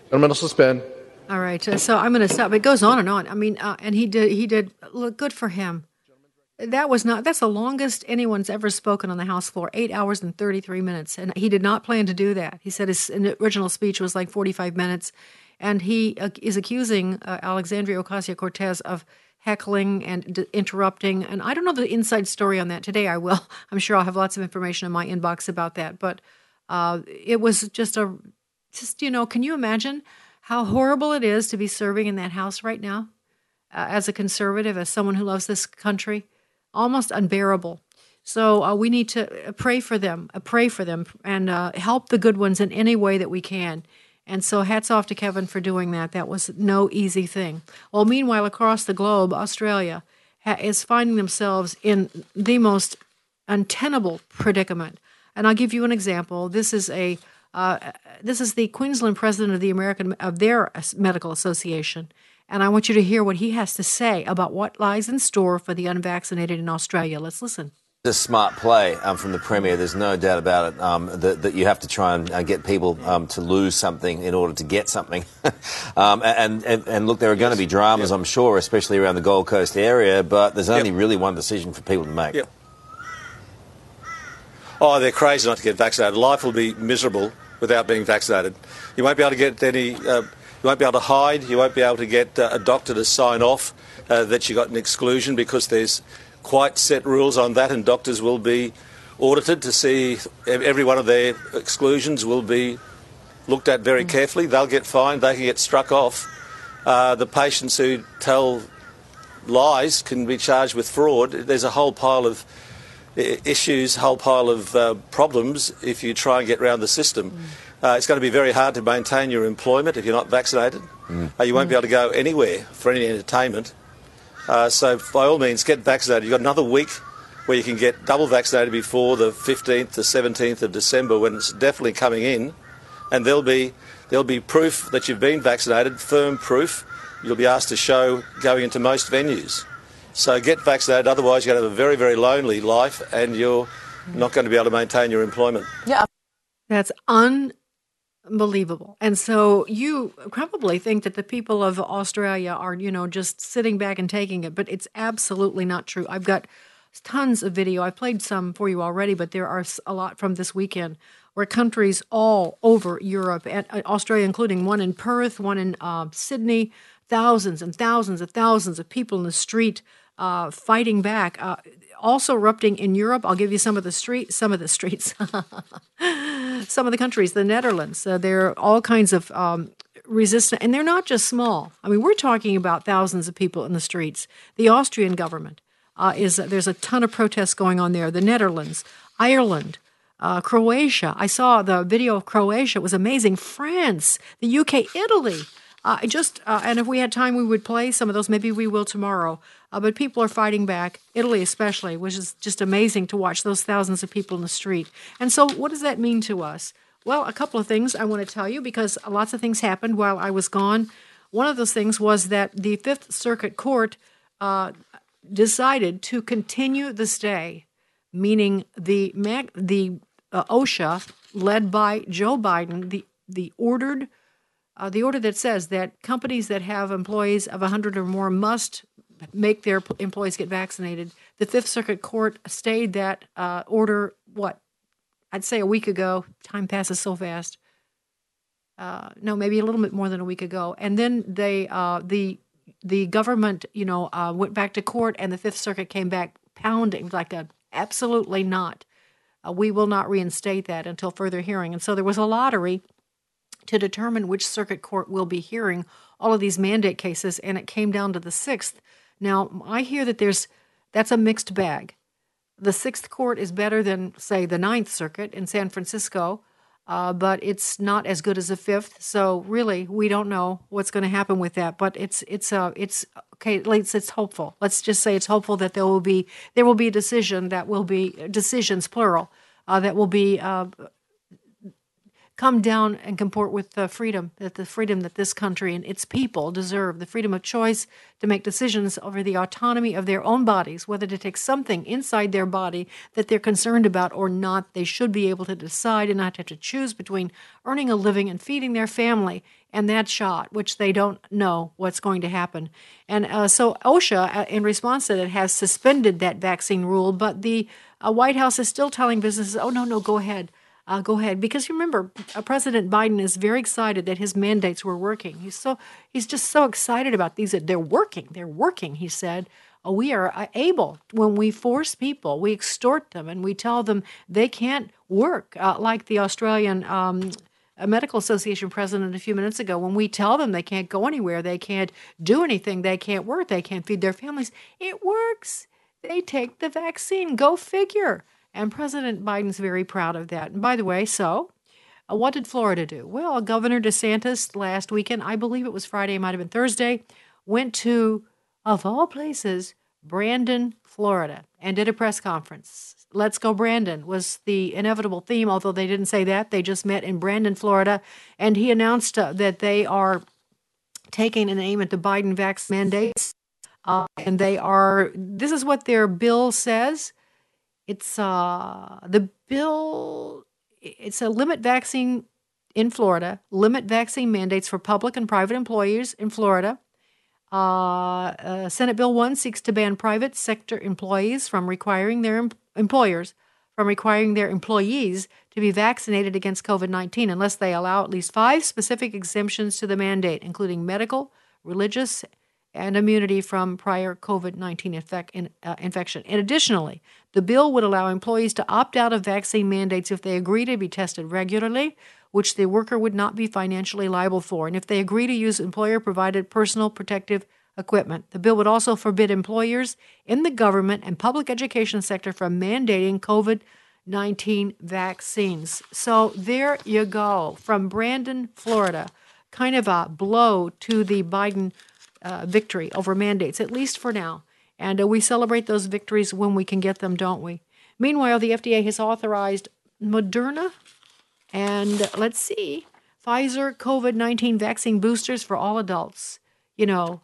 Speaker 22: Gentleman suspend.
Speaker 1: All right, uh, so I'm going to stop. It goes on and on. I mean, uh, and he did. He did. Look, good for him. That was not. That's the longest anyone's ever spoken on the House floor. Eight hours and 33 minutes, and he did not plan to do that. He said his original speech was like 45 minutes, and he uh, is accusing uh, Alexandria Ocasio Cortez of heckling and d- interrupting. And I don't know the inside story on that. Today I will. [laughs] I'm sure I'll have lots of information in my inbox about that. But uh, it was just a, just, you know, can you imagine how horrible it is to be serving in that house right now uh, as a conservative, as someone who loves this country? Almost unbearable. So uh, we need to pray for them, uh, pray for them, and uh, help the good ones in any way that we can. And so, hats off to Kevin for doing that. That was no easy thing. Well, meanwhile, across the globe, Australia ha- is finding themselves in the most untenable predicament. And I'll give you an example. This is a uh, this is the Queensland president of the American of their medical association, and I want you to hear what he has to say about what lies in store for the unvaccinated in Australia. Let's listen
Speaker 23: a smart play um, from the Premier. There's no doubt about it um, that, that, you have to try and uh, get people um, to lose something in order to get something. [laughs] Um, and, and, and, look, there are going to be dramas, yep. I'm sure, especially around the Gold Coast area, but there's only yep. really one decision for people to make.
Speaker 24: Yep. Oh, they're crazy not to get vaccinated. Life will be miserable without being vaccinated. You won't be able to get any. Uh, you won't be able to hide. You won't be able to get uh, a doctor to sign off uh, that you got an exclusion because there's quite set rules on that, and doctors will be audited to see every one of their exclusions will be looked at very mm. carefully. They'll get fined, they can get struck off. Uh, the patients who tell lies can be charged with fraud. There's a whole pile of issues, whole pile of uh, problems if you try and get around the system. Mm. Uh, it's going to be very hard to maintain your employment if you're not vaccinated. Mm. Uh, you won't mm. be able to go anywhere for any entertainment. Uh, so by all means, get vaccinated. You've got another week where you can get double vaccinated before the 15th the 17th of December when it's definitely coming in, and there'll be there'll be proof that you've been vaccinated, firm proof. You'll be asked to show going into most venues. So get vaccinated, otherwise you're going to have a very very lonely life, and you're not going to be able to maintain your employment.
Speaker 1: Yeah, that's unbelievable. And so you probably think that the people of Australia are, you know, just sitting back and taking it, but it's absolutely not true. I've got tons of video. I've played some for you already, but there are a lot from this weekend where countries all over Europe and uh, Australia, including one in Perth, one in uh, Sydney, thousands and thousands of thousands of people in the street uh, fighting back. Uh, also erupting in Europe. I'll give you some of the street, some of the streets, [laughs] some of the countries. The Netherlands. Uh, there are all kinds of um, resistance, and they're not just small. I mean, we're talking about thousands of people in the streets. The Austrian government. uh, is there's a ton of protests going on there. The Netherlands, Ireland, uh, Croatia. I saw the video of Croatia; it was amazing. France, the UK, Italy. Uh, just uh, and if we had time, we would play some of those. Maybe we will tomorrow. Uh, but people are fighting back, Italy especially, which is just amazing to watch those thousands of people in the street. And so, what does that mean to us? Well, a couple of things I want to tell you because lots of things happened while I was gone. One of those things was that the Fifth Circuit Court uh, decided to continue the stay, meaning the the uh, OSHA, led by Joe Biden, the the ordered uh, the order that says that companies that have employees of 100 or more must make their employees get vaccinated. The Fifth Circuit Court stayed that uh, order. What I'd say a week ago. Time passes so fast. Uh, no, maybe a little bit more than a week ago. And then they, uh, the the government, you know, uh, went back to court, and the Fifth Circuit came back pounding like a absolutely not. Uh, we will not reinstate that until further hearing. And so there was a lottery to determine which circuit court will be hearing all of these mandate cases, and it came down to the sixth. Now, I hear that there's that's a mixed bag. The sixth court is better than, say, the ninth circuit in San Francisco, uh, but it's not as good as the fifth. So really, we don't know what's going to happen with that. But it's it's uh, it's okay. It's it's hopeful. Let's just say it's hopeful that there will be there will be a decision that will be decisions plural uh, that will be uh, come down and comport with the freedom that the freedom that this country and its people deserve the freedom of choice to make decisions over the autonomy of their own bodies whether to take something inside their body that they're concerned about or not they should be able to decide and not have to choose between earning a living and feeding their family and that shot which they don't know what's going to happen. And uh, so osha uh, in response to that has suspended that vaccine rule but the uh, white house is still telling businesses oh no no go ahead uh, go ahead, because you remember, uh, President Biden is very excited that his mandates were working. He's so he's just so excited about these. They're working. They're working. He said. Uh, we are uh, able when we force people, we extort them, and we tell them they can't work, uh, like the Australian um, Medical Association president a few minutes ago. When we tell them they can't go anywhere, they can't do anything, they can't work, they can't feed their families, it works. They take the vaccine. Go figure. And President Biden's very proud of that. And by the way, so uh, what did Florida do? Well, Governor DeSantis last weekend, I believe it was Friday, might have been Thursday, went to, of all places, Brandon, Florida, and did a press conference. Let's Go Brandon was the inevitable theme, although they didn't say that. They just met in Brandon, Florida, and he announced uh, that they are taking an aim at the Biden vax mandates. Uh, and they are, this is what their bill says it's uh, the bill. It's a limit vaccine in Florida. Limit vaccine mandates for public and private employers in Florida. Uh, uh, Senate Bill 1 seeks to ban private sector employees from requiring their em- employers from requiring their employees to be vaccinated against COVID 19 unless they allow at least five specific exemptions to the mandate, including medical, religious, and immunity from prior COVID 19 infec- in, uh, infection. And additionally, the bill would allow employees to opt out of vaccine mandates if they agree to be tested regularly, which the worker would not be financially liable for, and if they agree to use employer provided personal protective equipment. The bill would also forbid employers in the government and public education sector from mandating COVID 19 vaccines. So there you go from Brandon, Florida. Kind of a blow to the Biden uh, victory over mandates, at least for now. And uh, we celebrate those victories when we can get them, don't we? Meanwhile, the FDA has authorized Moderna and let's see, Pfizer COVID 19 vaccine boosters for all adults. You know,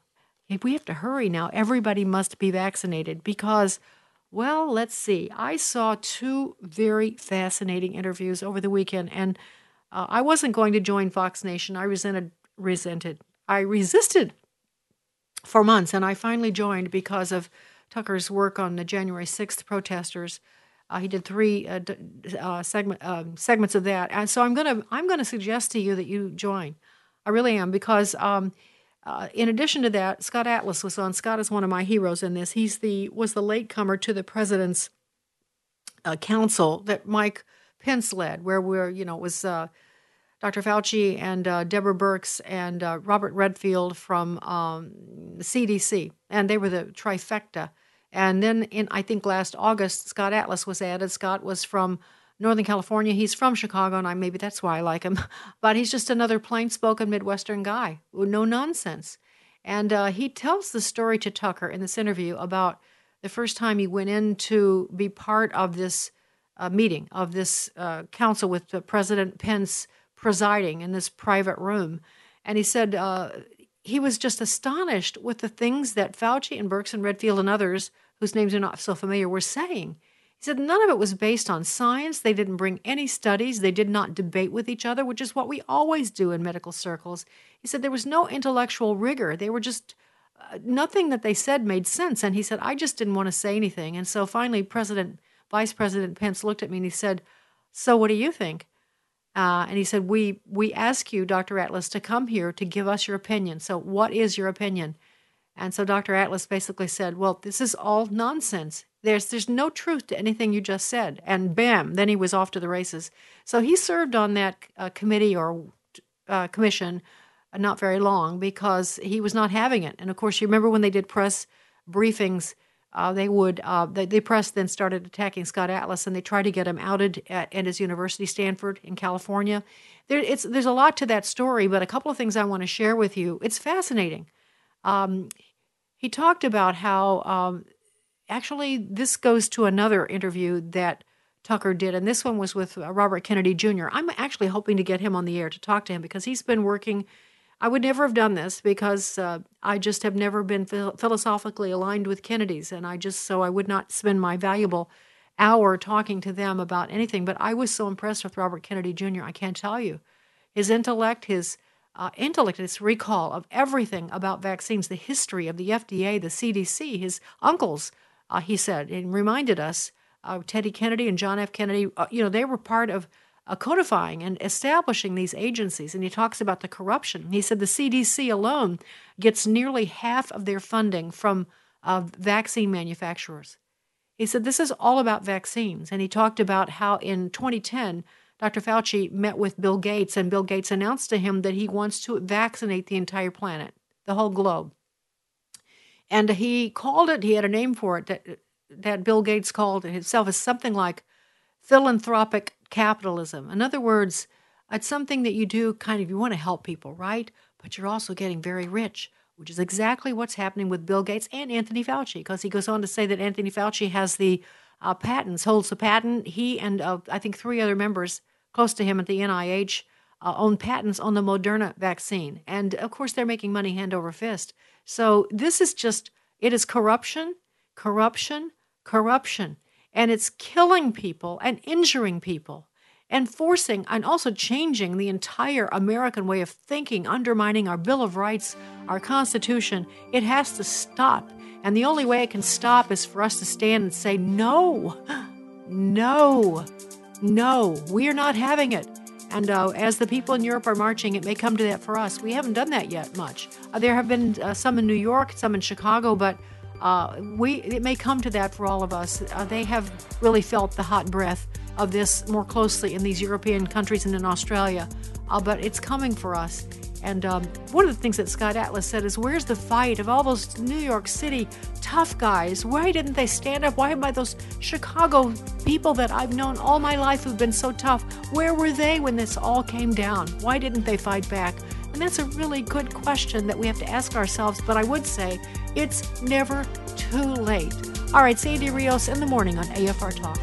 Speaker 1: we have to hurry now. Everybody must be vaccinated because, well, let's see. I saw two very fascinating interviews over the weekend, and uh, I wasn't going to join Fox Nation. I resented, resented, I resisted for months. And I finally joined because of Tucker's work on the January 6th protesters. Uh, he did three uh, uh, segment, um, segments of that, and so I'm gonna I'm gonna suggest to you that you join. I really am because um, uh, in addition to that, Scott Atlas was on. Scott is one of my heroes in this. He's the was the latecomer to the president's uh, council that Mike Pence led, where we're you know it was uh, Dr. Fauci and uh, Deborah Birx and uh, Robert Redfield from um, CDC, and they were the trifecta. And then in I think last August, Scott Atlas was added. Scott was from Northern California. He's from Chicago, and I maybe that's why I like him. [laughs] but he's just another plain-spoken Midwestern guy, no nonsense. And uh, he tells the story to Tucker in this interview about the first time he went in to be part of this uh, meeting of this uh, council with President Pence presiding in this private room. And he said uh, he was just astonished with the things that Fauci and Birx and Redfield and others, whose names are not so familiar, were saying. He said none of it was based on science. They didn't bring any studies. They did not debate with each other, which is what we always do in medical circles. He said there was no intellectual rigor. They were just uh, nothing that they said made sense. And he said, I just didn't want to say anything. And so finally, President, Vice President Pence looked at me and he said, So what do you think? Uh, and he said, we, we ask you, Dr. Atlas, to come here to give us your opinion. So, what is your opinion? And so Dr. Atlas basically said, Well, this is all nonsense. There's, there's no truth to anything you just said. And bam, then he was off to the races. So he served on that uh, committee or uh, commission uh, not very long because he was not having it. And of course, you remember when they did press briefings uh, they would uh, the, press then started attacking Scott Atlas, and they tried to get him outed at, at his university, Stanford, in California. There, there's a lot to that story, but a couple of things I want to share with you. It's fascinating. Um, he talked about how um, actually this goes to another interview that Tucker did, and this one was with uh, Robert Kennedy Jr. I'm actually hoping to get him on the air to talk to him because he's been working I would never have done this because uh, I just have never been philosophically aligned with Kennedy's, and I just so I would not spend my valuable hour talking to them about anything. But I was so impressed with Robert Kennedy Jr. I can't tell you his intellect, his uh, intellect, his recall of everything about vaccines, the history of the FDA, the CDC, his uncles. Uh, he said and reminded us, uh, Teddy Kennedy and John F. Kennedy. Uh, you know they were part of uh, codifying and establishing these agencies. And he talks about the corruption. He said the CDC alone gets nearly half of their funding from uh, vaccine manufacturers. He said this is all about vaccines. And he talked about how in 2010, Dr. Fauci met with Bill Gates, and Bill Gates announced to him that he wants to vaccinate the entire planet, the whole globe. And he called it, he had a name for it that, that Bill Gates called it himself as something like philanthropic capitalism. In other words, it's something that you do kind of, you want to help people, right? But you're also getting very rich, which is exactly what's happening with Bill Gates and Anthony Fauci, because he goes on to say that Anthony Fauci has the uh, patents, holds the patent. He and uh, I think three other members close to him at the NIH uh, own patents on the Moderna vaccine. And of course, they're making money hand over fist. So this is just, it is corruption, corruption, corruption and it's killing people and injuring people and forcing and also changing the entire American way of thinking, undermining our Bill of Rights, our Constitution. It has to stop. And the only way it can stop is for us to stand and say, no, [gasps] no, no, we are not having it. And uh, as the people in Europe are marching, it may come to that for us. We haven't done that yet much. Uh, there have been uh, some in New York, some in Chicago, but uh, we it may come to that for all of us. Uh, they have really felt the hot breath of this more closely in these European countries and in Australia, uh, but it's coming for us. And um, one of the things that Scott Atlas said is, "Where's the fight of all those New York City tough guys? Why didn't they stand up? Why am I those Chicago people that I've known all my life who've been so tough? Where were they when this all came down? Why didn't they fight back?" And that's a really good question that we have to ask ourselves, but I would say it's never too late. All right, Sandy Rios in the morning on AFR Talk.